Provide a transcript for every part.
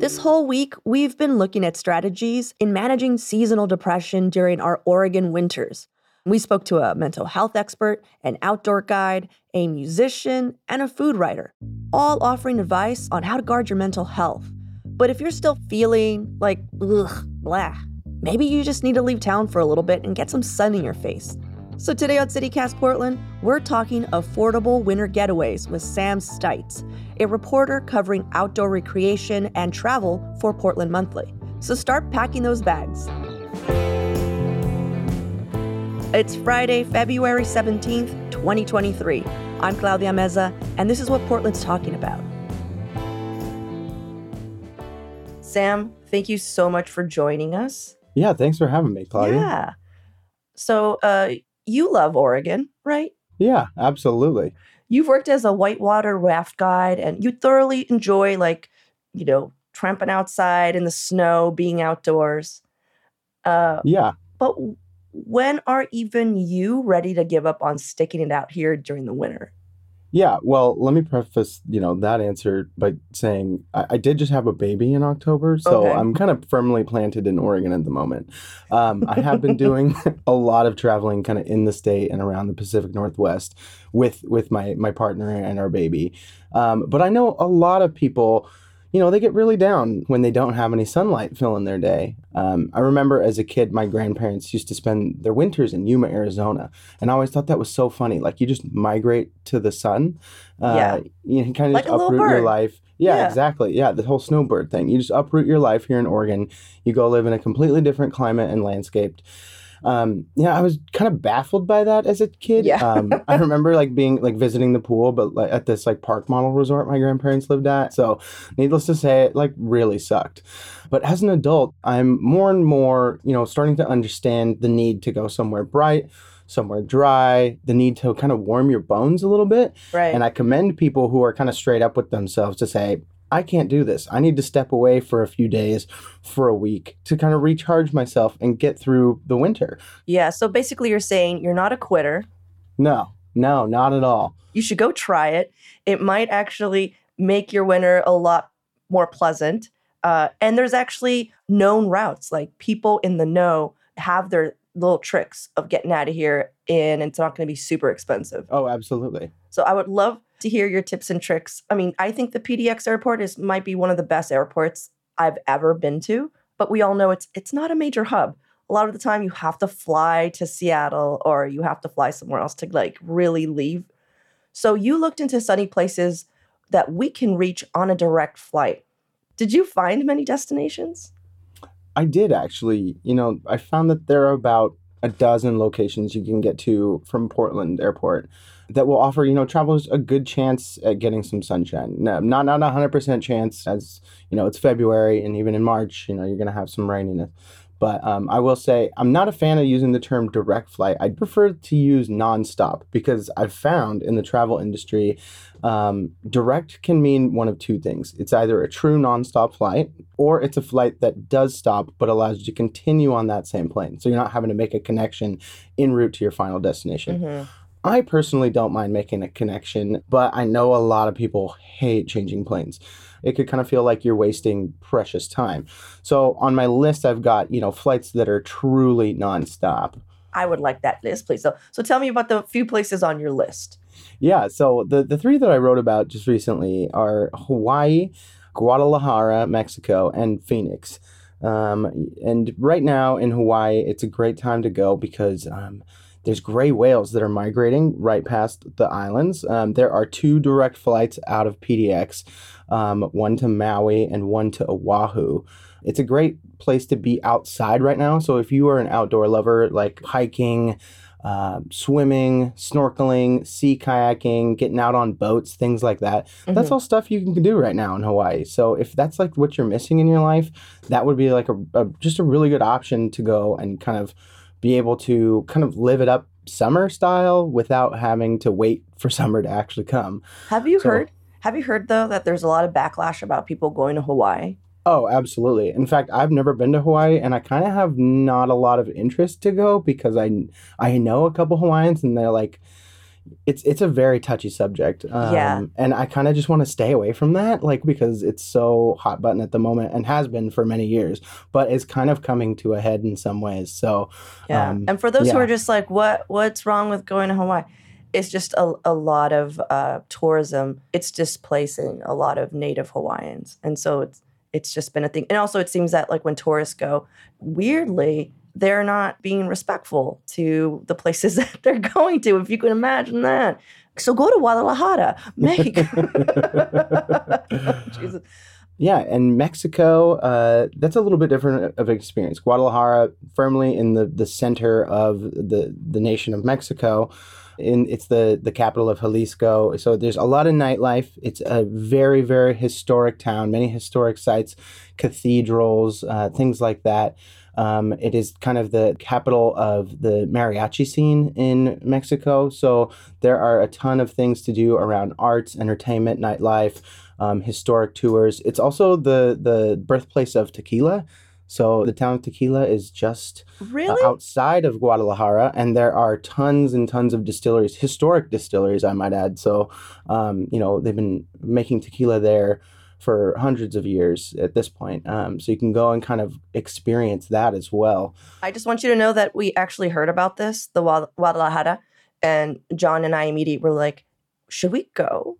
This whole week, we've been looking at strategies in managing seasonal depression during our Oregon winters. We spoke to a mental health expert, an outdoor guide, a musician, and a food writer, all offering advice on how to guard your mental health. But if you're still feeling like, ugh, blah, maybe you just need to leave town for a little bit and get some sun in your face. So today on CityCast Portland, we're talking affordable winter getaways with Sam Stites, a reporter covering outdoor recreation and travel for Portland Monthly. So start packing those bags. It's Friday, February 17th, 2023. I'm Claudia Meza, and this is what Portland's talking about. Sam, thank you so much for joining us. Yeah, thanks for having me, Claudia. Yeah. So, uh, you love Oregon, right? Yeah, absolutely. You've worked as a whitewater raft guide and you thoroughly enjoy, like, you know, tramping outside in the snow, being outdoors. Uh, yeah. But when are even you ready to give up on sticking it out here during the winter? Yeah, well, let me preface, you know, that answer by saying I, I did just have a baby in October, so okay. I'm kind of firmly planted in Oregon at the moment. Um, I have been doing a lot of traveling, kind of in the state and around the Pacific Northwest, with with my my partner and our baby. Um, but I know a lot of people you know, they get really down when they don't have any sunlight filling their day. Um, I remember as a kid, my grandparents used to spend their winters in Yuma, Arizona, and I always thought that was so funny. Like you just migrate to the sun, uh, yeah, you kind of like just uproot your life. Yeah, yeah, exactly. Yeah, the whole snowbird thing. You just uproot your life here in Oregon. You go live in a completely different climate and landscape um, yeah, I was kind of baffled by that as a kid. Yeah. um, I remember like being like visiting the pool, but like at this like park model resort my grandparents lived at. So, needless to say, it like really sucked. But as an adult, I'm more and more, you know, starting to understand the need to go somewhere bright, somewhere dry, the need to kind of warm your bones a little bit. Right. And I commend people who are kind of straight up with themselves to say, I can't do this. I need to step away for a few days, for a week to kind of recharge myself and get through the winter. Yeah. So basically, you're saying you're not a quitter. No, no, not at all. You should go try it. It might actually make your winter a lot more pleasant. Uh, and there's actually known routes, like people in the know have their little tricks of getting out of here, and it's not going to be super expensive. Oh, absolutely. So I would love to hear your tips and tricks. I mean, I think the PDX airport is might be one of the best airports I've ever been to, but we all know it's it's not a major hub. A lot of the time you have to fly to Seattle or you have to fly somewhere else to like really leave. So you looked into sunny places that we can reach on a direct flight. Did you find many destinations? I did actually. You know, I found that there are about a dozen locations you can get to from Portland Airport that will offer you know travelers a good chance at getting some sunshine. No, not not a hundred percent chance as you know it's February and even in March you know you're gonna have some raininess. But um, I will say I'm not a fan of using the term direct flight. I'd prefer to use nonstop because I've found in the travel industry, um, direct can mean one of two things. It's either a true nonstop flight or it's a flight that does stop but allows you to continue on that same plane. So you're not having to make a connection en route to your final destination. Mm-hmm. I personally don't mind making a connection, but I know a lot of people hate changing planes. It could kind of feel like you're wasting precious time. So on my list, I've got, you know, flights that are truly nonstop. I would like that list, please. So, so tell me about the few places on your list. Yeah. So the, the three that I wrote about just recently are Hawaii, Guadalajara, Mexico, and Phoenix. Um, and right now in Hawaii, it's a great time to go because um, there's gray whales that are migrating right past the islands. Um, there are two direct flights out of PDX, um, one to Maui and one to Oahu. It's a great place to be outside right now. So if you are an outdoor lover, like hiking, uh, swimming, snorkeling, sea kayaking, getting out on boats, things like that. Mm-hmm. That's all stuff you can do right now in Hawaii. So if that's like what you're missing in your life, that would be like a, a just a really good option to go and kind of be able to kind of live it up summer style without having to wait for summer to actually come. Have you so, heard? Have you heard though that there's a lot of backlash about people going to Hawaii? Oh, absolutely. In fact, I've never been to Hawaii and I kind of have not a lot of interest to go because I I know a couple Hawaiians and they're like it's it's a very touchy subject. Um, Yeah. And I kind of just want to stay away from that, like because it's so hot button at the moment and has been for many years, but it's kind of coming to a head in some ways. So Yeah. Um, and for those who are just like, what what's wrong with going to Hawaii? It's just a, a lot of uh, tourism. It's displacing a lot of native Hawaiians. And so it's it's just been a thing. And also it seems that like when tourists go, weirdly, they're not being respectful to the places that they're going to, if you can imagine that. So go to Guadalajara. Mexico. Yeah, and Mexico, uh, that's a little bit different of an experience. Guadalajara, firmly in the, the center of the, the nation of Mexico. In, it's the, the capital of Jalisco. So there's a lot of nightlife. It's a very, very historic town, many historic sites, cathedrals, uh, things like that. Um, it is kind of the capital of the mariachi scene in Mexico. So there are a ton of things to do around arts, entertainment, nightlife um, historic tours. It's also the the birthplace of tequila. So the town of Tequila is just uh, outside of Guadalajara, and there are tons and tons of distilleries, historic distilleries, I might add. So, um, you know, they've been making tequila there for hundreds of years at this point. Um, so you can go and kind of experience that as well. I just want you to know that we actually heard about this, the Guad- Guadalajara, and John and I immediately were like, "Should we go?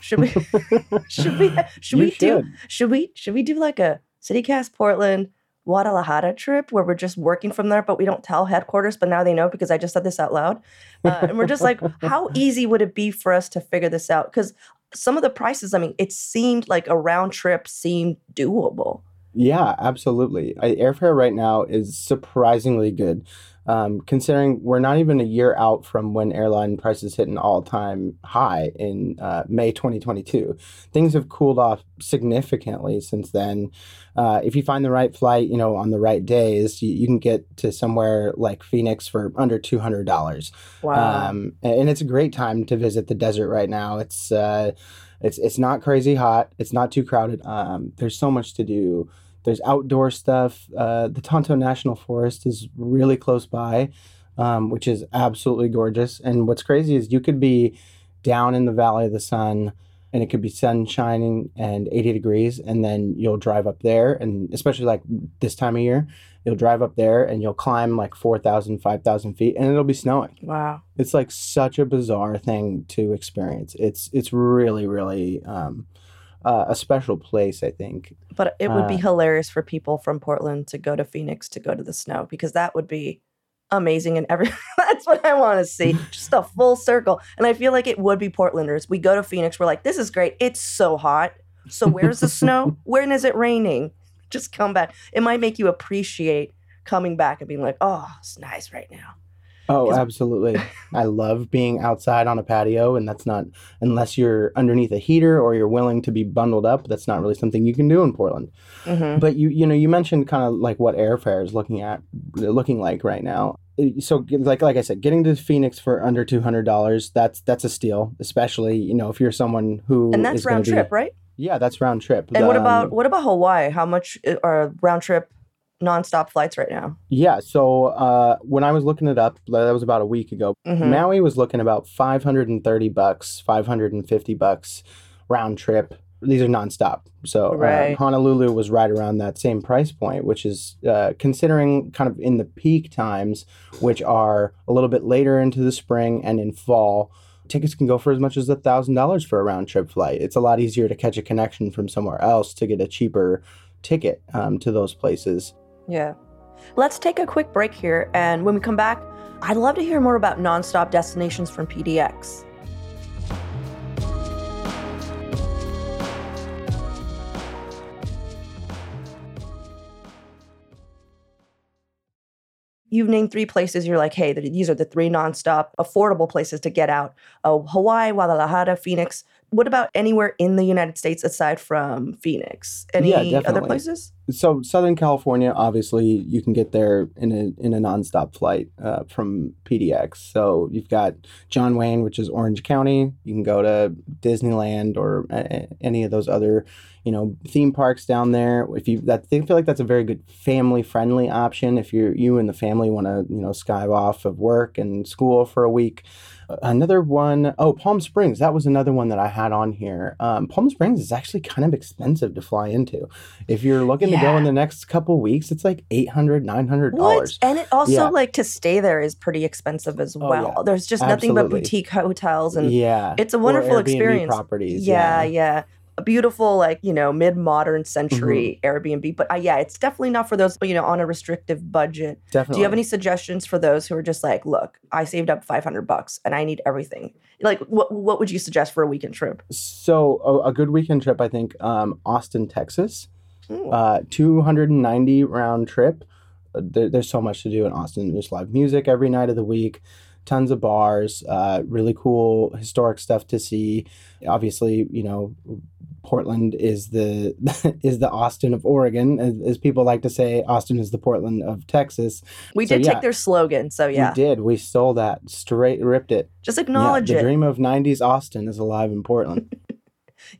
Should we? should we? Should You we do? should. Should we? Should we do like a CityCast Portland Guadalajara trip where we're just working from there, but we don't tell headquarters, but now they know because I just said this out loud, uh, and we're just like, how easy would it be for us to figure this out? Because some of the prices, I mean, it seemed like a round trip seemed doable. Yeah, absolutely. I, airfare right now is surprisingly good, um, considering we're not even a year out from when airline prices hit an all-time high in uh, May 2022. Things have cooled off significantly since then. Uh, if you find the right flight, you know, on the right days, you, you can get to somewhere like Phoenix for under two hundred dollars. Wow. Um, and it's a great time to visit the desert right now. It's uh, it's it's not crazy hot. It's not too crowded. Um, there's so much to do. There's outdoor stuff. Uh, the Tonto National Forest is really close by, um, which is absolutely gorgeous. And what's crazy is you could be down in the Valley of the Sun, and it could be sun shining and 80 degrees, and then you'll drive up there, and especially like this time of year, you'll drive up there and you'll climb like 4,000, 5,000 feet, and it'll be snowing. wow. It's like such a bizarre thing to experience. It's it's really really um, uh, a special place. I think. But it would be Uh, hilarious for people from Portland to go to Phoenix to go to the snow because that would be amazing and every that's what I want to see. Just a full circle. And I feel like it would be Portlanders. We go to Phoenix, we're like, this is great. It's so hot. So where's the snow? When is it raining? Just come back. It might make you appreciate coming back and being like, oh, it's nice right now. Oh, absolutely. I love being outside on a patio, and that's not unless you're underneath a heater or you're willing to be bundled up. That's not really something you can do in Portland. hmm But you you know you mentioned kind of like what airfare is looking at looking like right now. Uh, So like like I said, getting to Phoenix for under two hundred dollars that's that's a steal, especially you know if you're someone who And that's round be- trip, right? Yeah, that's round trip. And what Um, about what about Hawaii? How much are round trip nonstop flights right now? Yeah, so uh, when I was looking it up, that was about a week ago. Mhm. Maui was looking about 530 bucks, 550 bucks round trip. These are nonstop. So uh, Honolulu was right around that same price point, which is uh, considering kind of in the peak times, which are a little bit later into the spring and in fall. Tickets can go for as much as a thousand dollars for a round trip flight. It's a lot easier to catch a connection from somewhere else to get a cheaper ticket um, to those places. Yeah. Let's take a quick break here. And when we come back, I'd love to hear more about nonstop destinations from PDX. You've named three places you're like, hey, these are the three nonstop, affordable places to get out. Oh, Hawaii, Guadalajara, Phoenix. What about anywhere in the United States aside from Phoenix? Any Yeah, other places? so Southern California, obviously, you can get there in a in a nonstop flight uh, from PDX. So you've got John Wayne, which is Orange County. You can go to Disneyland or uh, any of those other, you know, theme parks down there. If you that they feel like that's a very good family friendly option. If you you and the family want to you know skive off of work and school for a week. Another one, oh, Palm Springs. That was another one that I had on here. Um, Palm Springs is actually kind of expensive to fly into. If you're looking yeah. to go in the next couple weeks, it's like $800, $900. And it also, yeah. like, to stay there is pretty expensive as well. Oh, yeah. There's just Absolutely. nothing but boutique hotels. And yeah. it's a wonderful experience. properties. Yeah, yeah a beautiful like you know mid-modern century mm-hmm. airbnb but uh, yeah it's definitely not for those you know on a restrictive budget. Definitely do you have any suggestions for those who are just like look i saved up 500 bucks and i need everything. Like what what would you suggest for a weekend trip? So a, a good weekend trip i think um, austin texas. Uh, 290 round trip. Uh, there, there's so much to do in austin. There's live music every night of the week tons of bars, uh, really cool historic stuff to see. Obviously, you know, Portland is the is the Austin of Oregon, as, as, people like to say. Austin is the Portland of Texas. We so, did yeah, take their slogan, so yeah, we did. We stole that straight, ripped it. Just acknowledge yeah, the it. The dream of '90s Austin is alive in Portland.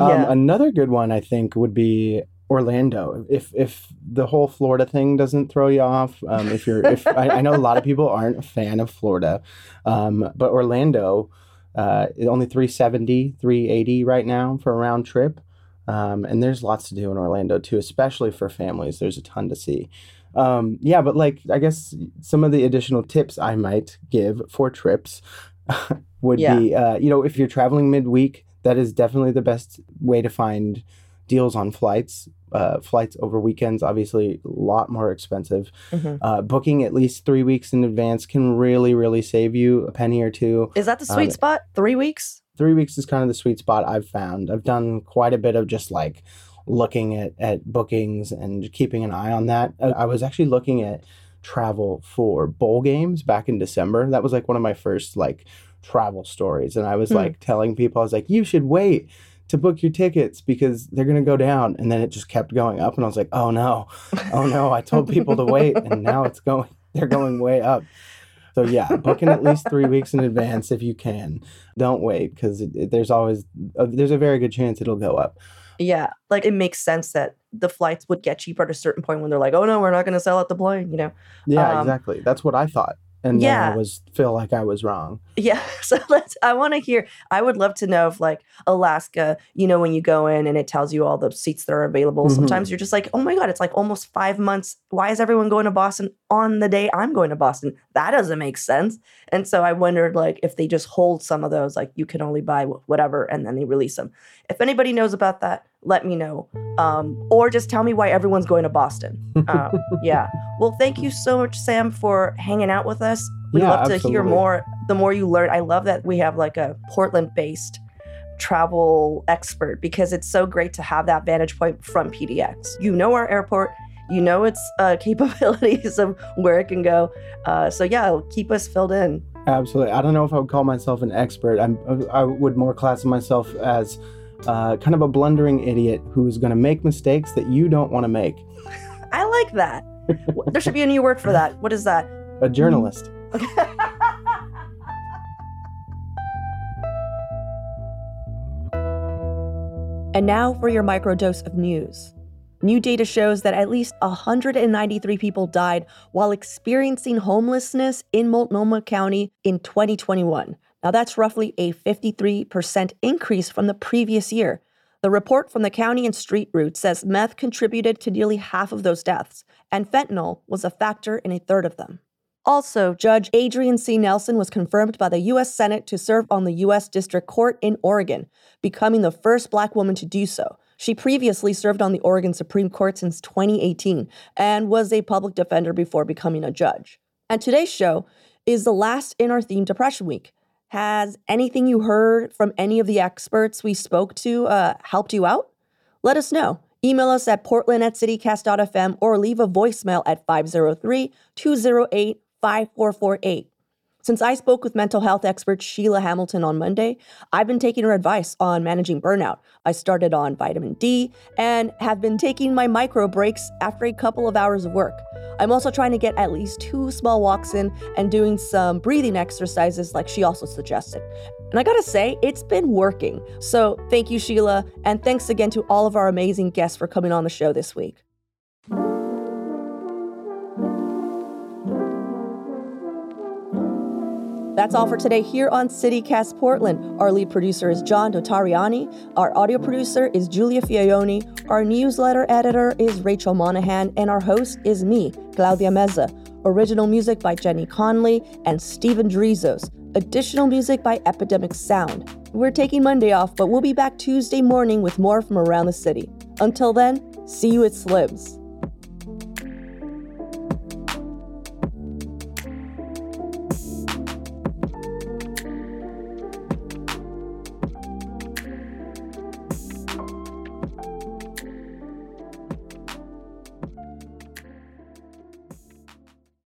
Um, yeah. Um, another good one, I think, would be Orlando. If if the whole Florida thing doesn't throw you off, um, if you're if I, I, know a lot of people aren't a fan of Florida, um, but Orlando, uh, only 370, 380 right now for a round trip. Um, and there's lots to do in Orlando too, especially for families. There's a ton to see. Um, yeah, but like I guess some of the additional tips I might give for trips would yeah. be, uh, you know, if you're traveling midweek, that is definitely the best way to find deals on flights. Uh, flights over weekends, obviously, a lot more expensive. Mm-hmm. Uh, booking at least three weeks in advance can really, really save you a penny or two. Is that the sweet um, spot? Three weeks? Three weeks is kind of the sweet spot I've found. I've done quite a bit of just like looking at, at bookings and keeping an eye on that. I was actually looking at travel for bowl games back in December. That was like one of my first like travel stories. And I was mm. like telling people, I was like, you should wait to book your tickets because they're going to go down. And then it just kept going up. And I was like, oh no, oh no, I told people to wait. And now it's going, they're going way up. So yeah, booking at least three weeks in advance if you can. Don't wait because there's always a, there's a very good chance it'll go up. Yeah, like it makes sense that the flights would get cheaper at a certain point when they're like, oh no, we're not going to sell out the plane. You know. Yeah, um, exactly. That's what I thought and yeah. I was feel like I was wrong. Yeah. So let's I want to hear I would love to know if like Alaska, you know, when you go in and it tells you all the seats that are available, mm-hmm. sometimes you're just like, oh my God, it's like almost five months. Why is everyone going to Boston on the day I'm going to Boston? That doesn't make sense. And so I wondered like if they just hold some of those, like you can only buy whatever and then they release them. If anybody knows about that, let me know. Um, or just tell me why everyone's going to Boston. Um, yeah. Well, thank you so much, Sam, for hanging out with us. We'd yeah, love to absolutely. hear more. The more you learn, I love that we have like a Portland based travel expert because it's so great to have that vantage point from PDX. You know our airport, you know its uh, capabilities of where it can go. Uh, so, yeah, keep us filled in. Absolutely. I don't know if I would call myself an expert. I'm, I would more class myself as uh, kind of a blundering idiot who's going to make mistakes that you don't want to make. I like that. there should be a new word for that. What is that? A journalist. and now for your microdose of news. New data shows that at least 193 people died while experiencing homelessness in Multnomah County in 2021, now, that's roughly a 53% increase from the previous year. The report from the county and Street Roots says meth contributed to nearly half of those deaths, and fentanyl was a factor in a third of them. Also, Judge Adrienne C. Nelson was confirmed by the U.S. Senate to serve on the U.S. District Court in Oregon, becoming the first black woman to do so. She previously served on the Oregon Supreme Court since 2018 and was a public defender before becoming a judge. And today's show is the last in our theme Depression Week. Has anything you heard from any of the experts we spoke to uh, helped you out? Let us know. Email us at portland at citycast.fm or leave a voicemail at 503 208 5448. Since I spoke with mental health expert Sheila Hamilton on Monday, I've been taking her advice on managing burnout. I started on vitamin D and have been taking my micro breaks after a couple of hours of work. I'm also trying to get at least two small walks in and doing some breathing exercises like she also suggested. And I gotta say, it's been working. So thank you, Sheila, and thanks again to all of our amazing guests for coming on the show this week. That's all for today here on CityCast Portland. Our lead producer is John Notarianni. Our audio producer is Julia Fiaioni. Our newsletter editor is Rachel Monahan. And our host is me, Claudia Meza. Original music by Jenny Conlee and Stephen Drizos. Additional music by Epidemic Sound. We're taking Monday off, but we'll be back Tuesday morning with more from around the city. Until then, see you at Slims.